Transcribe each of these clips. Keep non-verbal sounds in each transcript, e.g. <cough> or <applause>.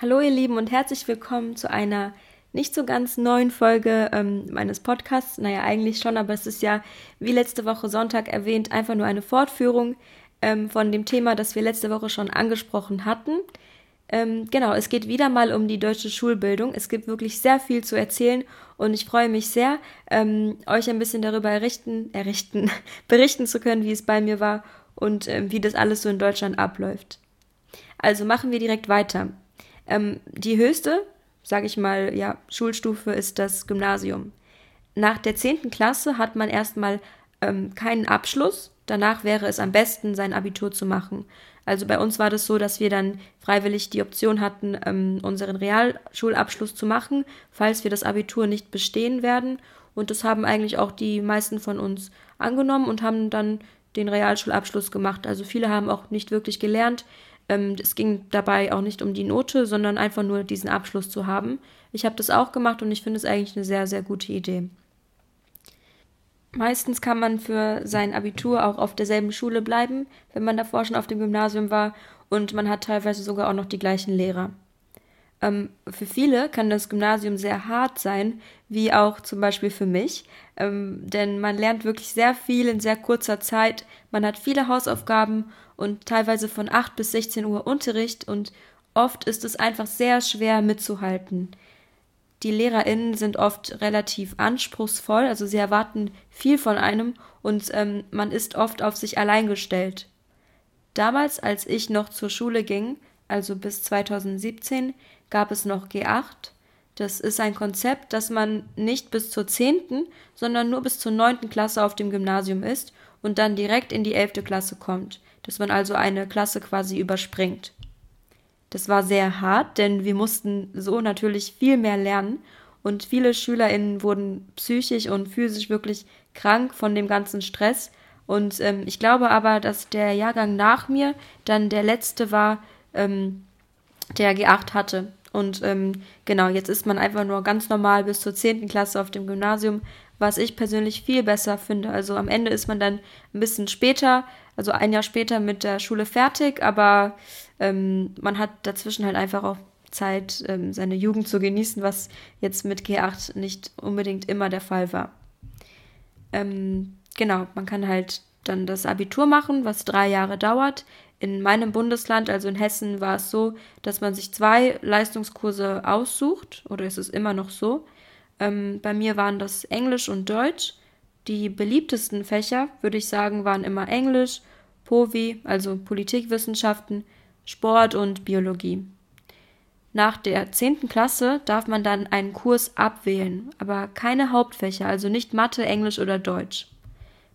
Hallo ihr Lieben und herzlich willkommen zu einer nicht so ganz neuen Folge ähm, meines Podcasts. Naja, eigentlich schon, aber es ist ja, wie letzte Woche Sonntag erwähnt, einfach nur eine Fortführung ähm, von dem Thema, das wir letzte Woche schon angesprochen hatten. Ähm, genau, es geht wieder mal um die deutsche Schulbildung. Es gibt wirklich sehr viel zu erzählen und ich freue mich sehr, ähm, euch ein bisschen darüber errichten, errichten, <laughs> berichten zu können, wie es bei mir war und ähm, wie das alles so in Deutschland abläuft. Also machen wir direkt weiter. Ähm, die höchste, sage ich mal, ja, Schulstufe ist das Gymnasium. Nach der 10. Klasse hat man erstmal ähm, keinen Abschluss. Danach wäre es am besten, sein Abitur zu machen. Also bei uns war das so, dass wir dann freiwillig die Option hatten, ähm, unseren Realschulabschluss zu machen, falls wir das Abitur nicht bestehen werden. Und das haben eigentlich auch die meisten von uns angenommen und haben dann den Realschulabschluss gemacht. Also viele haben auch nicht wirklich gelernt. Ähm, es ging dabei auch nicht um die Note, sondern einfach nur diesen Abschluss zu haben. Ich habe das auch gemacht und ich finde es eigentlich eine sehr, sehr gute Idee. Meistens kann man für sein Abitur auch auf derselben Schule bleiben, wenn man davor schon auf dem Gymnasium war und man hat teilweise sogar auch noch die gleichen Lehrer. Ähm, für viele kann das Gymnasium sehr hart sein, wie auch zum Beispiel für mich, ähm, denn man lernt wirklich sehr viel in sehr kurzer Zeit, man hat viele Hausaufgaben und teilweise von 8 bis 16 Uhr Unterricht und oft ist es einfach sehr schwer mitzuhalten. Die LehrerInnen sind oft relativ anspruchsvoll, also sie erwarten viel von einem und ähm, man ist oft auf sich allein gestellt. Damals, als ich noch zur Schule ging, also bis 2017, gab es noch G8. Das ist ein Konzept, dass man nicht bis zur 10., sondern nur bis zur 9. Klasse auf dem Gymnasium ist und dann direkt in die 11. Klasse kommt dass man also eine Klasse quasi überspringt. Das war sehr hart, denn wir mussten so natürlich viel mehr lernen und viele SchülerInnen wurden psychisch und physisch wirklich krank von dem ganzen Stress. Und ähm, ich glaube aber, dass der Jahrgang nach mir dann der letzte war, ähm, der G8 hatte. Und ähm, genau, jetzt ist man einfach nur ganz normal bis zur 10. Klasse auf dem Gymnasium, was ich persönlich viel besser finde. Also am Ende ist man dann ein bisschen später also ein Jahr später mit der Schule fertig, aber ähm, man hat dazwischen halt einfach auch Zeit, ähm, seine Jugend zu genießen, was jetzt mit G8 nicht unbedingt immer der Fall war. Ähm, genau, man kann halt dann das Abitur machen, was drei Jahre dauert. In meinem Bundesland, also in Hessen, war es so, dass man sich zwei Leistungskurse aussucht, oder ist es immer noch so. Ähm, bei mir waren das Englisch und Deutsch. Die beliebtesten Fächer, würde ich sagen, waren immer Englisch, POVI, also Politikwissenschaften, Sport und Biologie. Nach der 10. Klasse darf man dann einen Kurs abwählen, aber keine Hauptfächer, also nicht Mathe, Englisch oder Deutsch.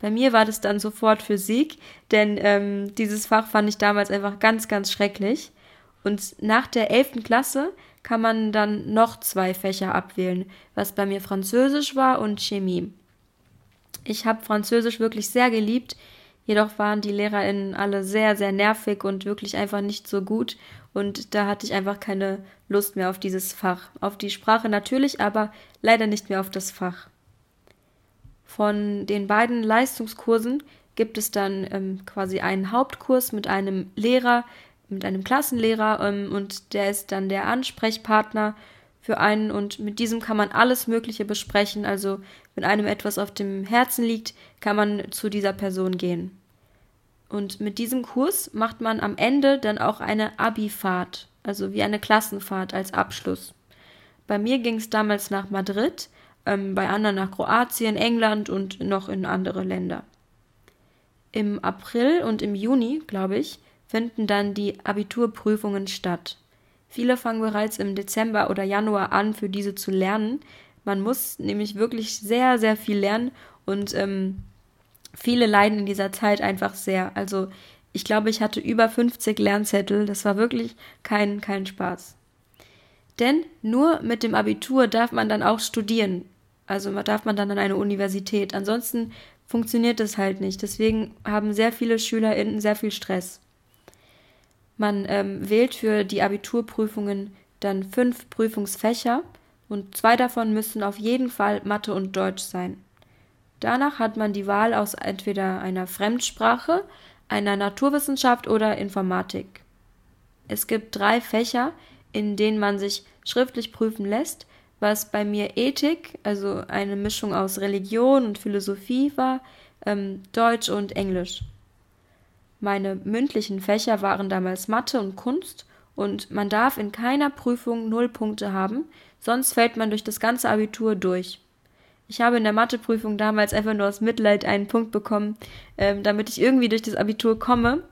Bei mir war das dann sofort Physik, denn ähm, dieses Fach fand ich damals einfach ganz, ganz schrecklich. Und nach der 11. Klasse kann man dann noch zwei Fächer abwählen, was bei mir Französisch war und Chemie. Ich habe Französisch wirklich sehr geliebt, jedoch waren die LehrerInnen alle sehr, sehr nervig und wirklich einfach nicht so gut. Und da hatte ich einfach keine Lust mehr auf dieses Fach. Auf die Sprache natürlich, aber leider nicht mehr auf das Fach. Von den beiden Leistungskursen gibt es dann ähm, quasi einen Hauptkurs mit einem Lehrer, mit einem Klassenlehrer ähm, und der ist dann der Ansprechpartner für einen und mit diesem kann man alles Mögliche besprechen. Also wenn einem etwas auf dem Herzen liegt, kann man zu dieser Person gehen. Und mit diesem Kurs macht man am Ende dann auch eine Abi-Fahrt, also wie eine Klassenfahrt als Abschluss. Bei mir ging es damals nach Madrid, ähm, bei anderen nach Kroatien, England und noch in andere Länder. Im April und im Juni, glaube ich, finden dann die Abiturprüfungen statt. Viele fangen bereits im Dezember oder Januar an, für diese zu lernen. Man muss nämlich wirklich sehr, sehr viel lernen und ähm, viele leiden in dieser Zeit einfach sehr. Also ich glaube, ich hatte über 50 Lernzettel. Das war wirklich kein, kein Spaß. Denn nur mit dem Abitur darf man dann auch studieren. Also darf man dann an eine Universität. Ansonsten funktioniert das halt nicht. Deswegen haben sehr viele SchülerInnen sehr viel Stress. Man ähm, wählt für die Abiturprüfungen dann fünf Prüfungsfächer und zwei davon müssen auf jeden Fall Mathe und Deutsch sein. Danach hat man die Wahl aus entweder einer Fremdsprache, einer Naturwissenschaft oder Informatik. Es gibt drei Fächer, in denen man sich schriftlich prüfen lässt, was bei mir Ethik, also eine Mischung aus Religion und Philosophie war, ähm, Deutsch und Englisch. Meine mündlichen Fächer waren damals Mathe und Kunst und man darf in keiner Prüfung null Punkte haben, sonst fällt man durch das ganze Abitur durch. Ich habe in der Matheprüfung damals einfach nur aus Mitleid einen Punkt bekommen, ähm, damit ich irgendwie durch das Abitur komme.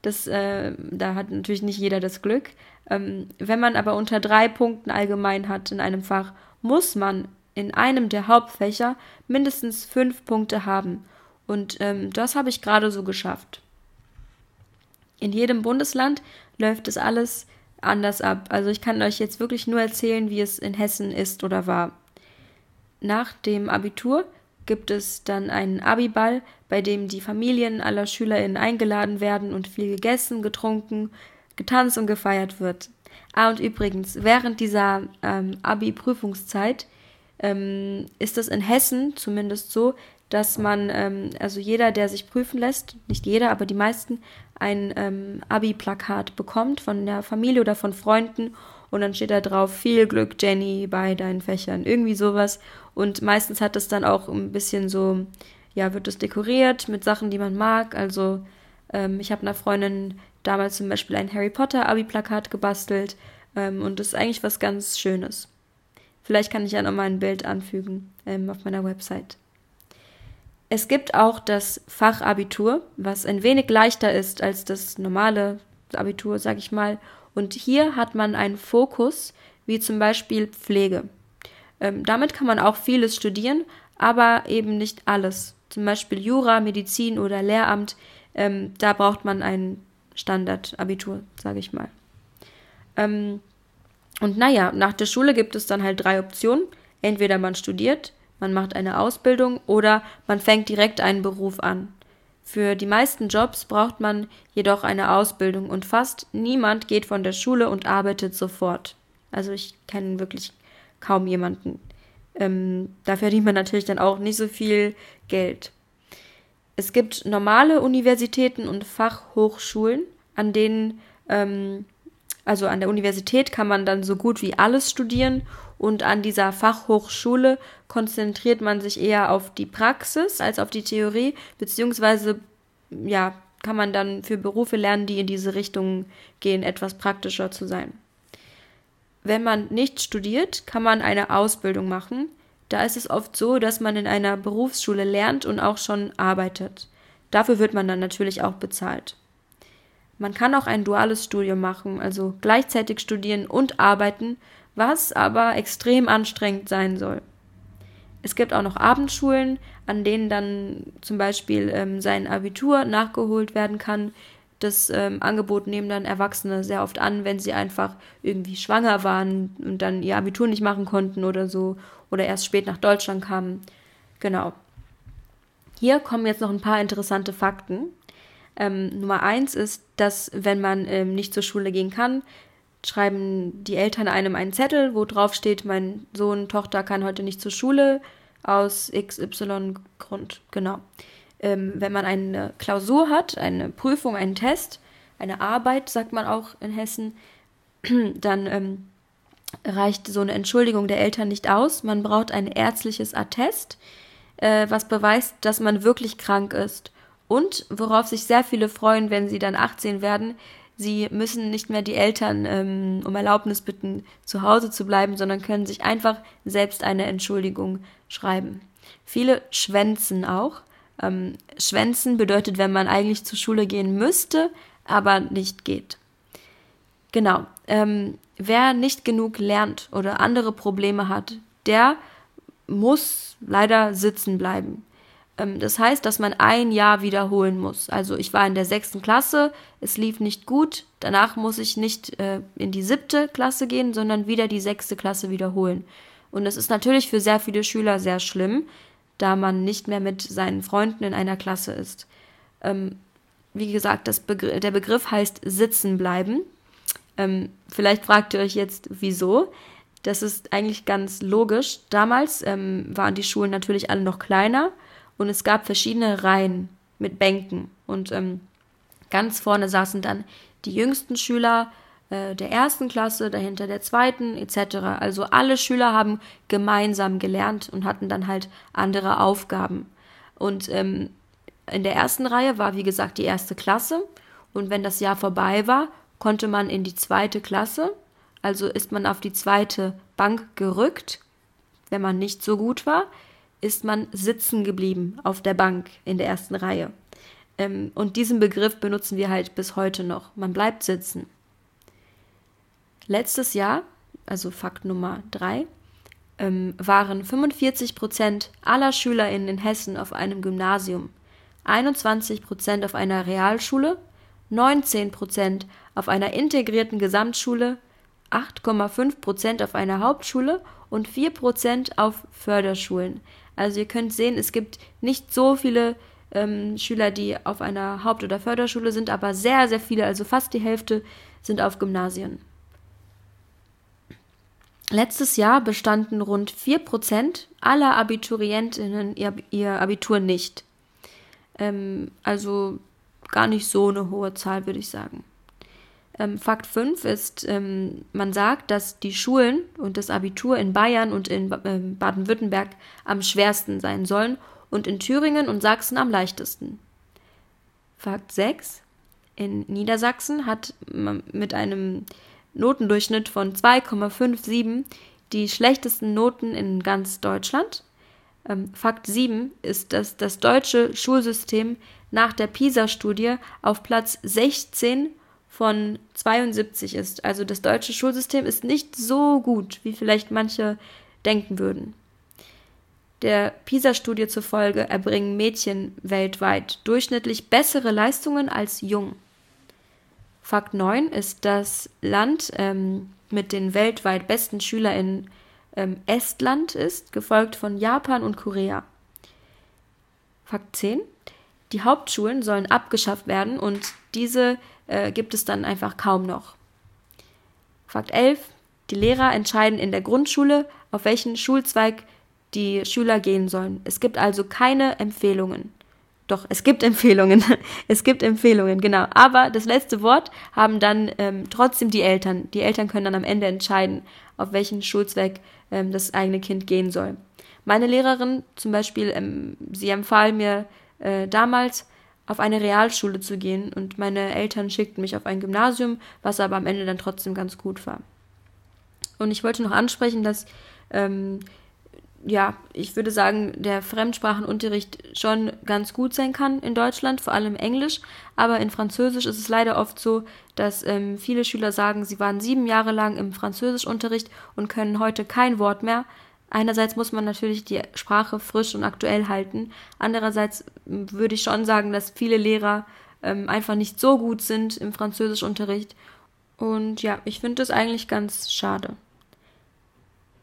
Das, äh, da hat natürlich nicht jeder das Glück. Ähm, wenn man aber unter drei Punkten allgemein hat in einem Fach, muss man in einem der Hauptfächer mindestens fünf Punkte haben. Und ähm, das habe ich gerade so geschafft. In jedem Bundesland läuft es alles anders ab. Also ich kann euch jetzt wirklich nur erzählen, wie es in Hessen ist oder war. Nach dem Abitur gibt es dann einen Abiball, bei dem die Familien aller SchülerInnen eingeladen werden und viel gegessen, getrunken, getanzt und gefeiert wird. Ah, und übrigens, während dieser ähm, Abi-Prüfungszeit ähm, ist es in Hessen zumindest so, dass man, ähm, also jeder, der sich prüfen lässt, nicht jeder, aber die meisten, ein ähm, Abi-Plakat bekommt von der Familie oder von Freunden und dann steht da drauf, viel Glück, Jenny, bei deinen Fächern. Irgendwie sowas. Und meistens hat es dann auch ein bisschen so, ja, wird es dekoriert mit Sachen, die man mag. Also ähm, ich habe einer Freundin damals zum Beispiel ein Harry Potter Abi-Plakat gebastelt. Ähm, und das ist eigentlich was ganz Schönes. Vielleicht kann ich ja nochmal ein Bild anfügen ähm, auf meiner Website. Es gibt auch das Fachabitur, was ein wenig leichter ist als das normale Abitur, sag ich mal. Und hier hat man einen Fokus, wie zum Beispiel Pflege. Ähm, damit kann man auch vieles studieren, aber eben nicht alles. Zum Beispiel Jura, Medizin oder Lehramt, ähm, da braucht man ein Standardabitur, sage ich mal. Ähm, und naja, nach der Schule gibt es dann halt drei Optionen. Entweder man studiert, man macht eine Ausbildung oder man fängt direkt einen Beruf an. Für die meisten Jobs braucht man jedoch eine Ausbildung und fast niemand geht von der Schule und arbeitet sofort. Also ich kenne wirklich kaum jemanden. Ähm, da verdient man natürlich dann auch nicht so viel Geld. Es gibt normale Universitäten und Fachhochschulen, an denen, ähm, also an der Universität kann man dann so gut wie alles studieren und an dieser Fachhochschule konzentriert man sich eher auf die Praxis als auf die Theorie, beziehungsweise ja, kann man dann für Berufe lernen, die in diese Richtung gehen, etwas praktischer zu sein. Wenn man nicht studiert, kann man eine Ausbildung machen. Da ist es oft so, dass man in einer Berufsschule lernt und auch schon arbeitet. Dafür wird man dann natürlich auch bezahlt. Man kann auch ein duales Studium machen, also gleichzeitig studieren und arbeiten, was aber extrem anstrengend sein soll. Es gibt auch noch Abendschulen, an denen dann zum Beispiel ähm, sein Abitur nachgeholt werden kann. Das ähm, Angebot nehmen dann Erwachsene sehr oft an, wenn sie einfach irgendwie schwanger waren und dann ihr Abitur nicht machen konnten oder so oder erst spät nach Deutschland kamen. Genau. Hier kommen jetzt noch ein paar interessante Fakten. Ähm, Nummer eins ist, dass wenn man ähm, nicht zur Schule gehen kann, schreiben die Eltern einem einen Zettel, wo drauf steht, mein Sohn, Tochter kann heute nicht zur Schule aus XY Grund. Genau. Ähm, wenn man eine Klausur hat, eine Prüfung, einen Test, eine Arbeit, sagt man auch in Hessen, <clears throat> dann ähm, reicht so eine Entschuldigung der Eltern nicht aus. Man braucht ein ärztliches Attest, äh, was beweist, dass man wirklich krank ist. Und worauf sich sehr viele freuen, wenn sie dann 18 werden, Sie müssen nicht mehr die Eltern ähm, um Erlaubnis bitten, zu Hause zu bleiben, sondern können sich einfach selbst eine Entschuldigung schreiben. Viele schwänzen auch. Ähm, schwänzen bedeutet, wenn man eigentlich zur Schule gehen müsste, aber nicht geht. Genau. Ähm, wer nicht genug lernt oder andere Probleme hat, der muss leider sitzen bleiben. Ähm, das heißt, dass man ein Jahr wiederholen muss. Also ich war in der sechsten Klasse, es lief nicht gut, danach muss ich nicht äh, in die siebte Klasse gehen, sondern wieder die sechste Klasse wiederholen. Und es ist natürlich für sehr viele Schüler sehr schlimm, da man nicht mehr mit seinen Freunden in einer Klasse ist. Ähm, wie gesagt, Begr der Begriff heißt sitzen bleiben. Ähm, vielleicht fragt ihr euch jetzt, wieso. Das ist eigentlich ganz logisch. Damals ähm, waren die Schulen natürlich alle noch kleiner und es gab verschiedene Reihen mit Bänken und ähm, ganz vorne saßen dann die jüngsten Schüler, äh, der ersten Klasse, dahinter der zweiten etc. Also alle Schüler haben gemeinsam gelernt und hatten dann halt andere Aufgaben. Und ähm, in der ersten Reihe war, wie gesagt, die erste Klasse. Und wenn das Jahr vorbei war, konnte man in die zweite Klasse. Also ist man auf die zweite Bank gerückt. Wenn man nicht so gut war, ist man sitzen geblieben auf der Bank in der ersten Reihe. Ähm, und diesen Begriff benutzen wir halt bis heute noch. Man bleibt sitzen. Letztes Jahr, also Fakt Nummer drei, ähm, waren 45 Prozent aller SchülerInnen in Hessen auf einem Gymnasium, 21 Prozent auf einer Realschule, 19 Prozent auf einer integrierten Gesamtschule, 8,5 Prozent auf einer Hauptschule und 4 Prozent auf Förderschulen. Also ihr könnt sehen, es gibt nicht so viele ähm, Schüler, die auf einer Haupt- oder Förderschule sind, aber sehr, sehr viele, also fast die Hälfte sind auf Gymnasien. Letztes Jahr bestanden rund 4% aller Abiturientinnen ihr, Abitur nicht. Ähm, also gar nicht so eine hohe Zahl, würde ich sagen. Ähm, Fakt 5 ist, ähm, man sagt, dass die Schulen und das Abitur in Bayern und in äh, Baden-Württemberg am schwersten sein sollen und in Thüringen und Sachsen am leichtesten. Fakt 6. In Niedersachsen hat man mit einem Notendurchschnitt von 2,57 die schlechtesten Noten in ganz Deutschland. Ähm, Fakt 7 ist, dass das deutsche Schulsystem nach der PISA-Studie auf Platz 16 von 72 ist. Also das deutsche Schulsystem ist nicht so gut, wie vielleicht manche denken würden. Der PISA-Studie zufolge erbringen Mädchen weltweit durchschnittlich bessere Leistungen als Jungen. Fakt 9 ist das Land ähm, mit den weltweit besten SchülerInnen ähm, Estland ist, gefolgt von Japan und Korea. Fakt 10. Die Hauptschulen sollen abgeschafft werden und diese äh, gibt es dann einfach kaum noch. Fakt 11. Die Lehrer entscheiden in der Grundschule, auf welchen Schulzweig die Schüler gehen sollen. Es gibt also keine Empfehlungen. Doch, es gibt Empfehlungen. <laughs> es gibt Empfehlungen, genau. Aber das letzte Wort haben dann ähm, trotzdem die Eltern. Die Eltern können dann am Ende entscheiden, auf welchen Schulzweck ähm, das eigene Kind gehen soll. Meine Lehrerin zum Beispiel, ähm, sie empfahl mir äh, damals, auf eine Realschule zu gehen und meine Eltern schickten mich auf ein Gymnasium, was aber am Ende dann trotzdem ganz gut war. Und ich wollte noch ansprechen, dass ähm, ja, ich würde sagen, der Fremdsprachenunterricht schon ganz gut sein kann in Deutschland, vor allem Englisch. Aber in Französisch ist es leider oft so, dass ähm, viele Schüler sagen, sie waren sieben Jahre lang im Französischunterricht und können heute kein Wort mehr. Einerseits muss man natürlich die Sprache frisch und aktuell halten. Andererseits würde ich schon sagen, dass viele Lehrer ähm, einfach nicht so gut sind im Französischunterricht. Und ja, ich finde das eigentlich ganz schade.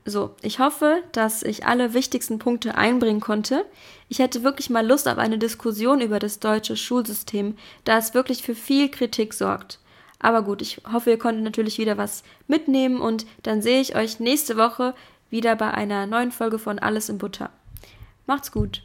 So, ich hoffe, dass ich alle wichtigsten Punkte einbringen konnte. Ich hätte wirklich mal Lust auf eine Diskussion über das deutsche Schulsystem, da es wirklich für viel Kritik sorgt. Aber gut, ich hoffe, ihr konntet natürlich wieder was mitnehmen und dann sehe ich euch nächste Woche wieder bei einer neuen Folge von Alles in Butter. Macht's gut.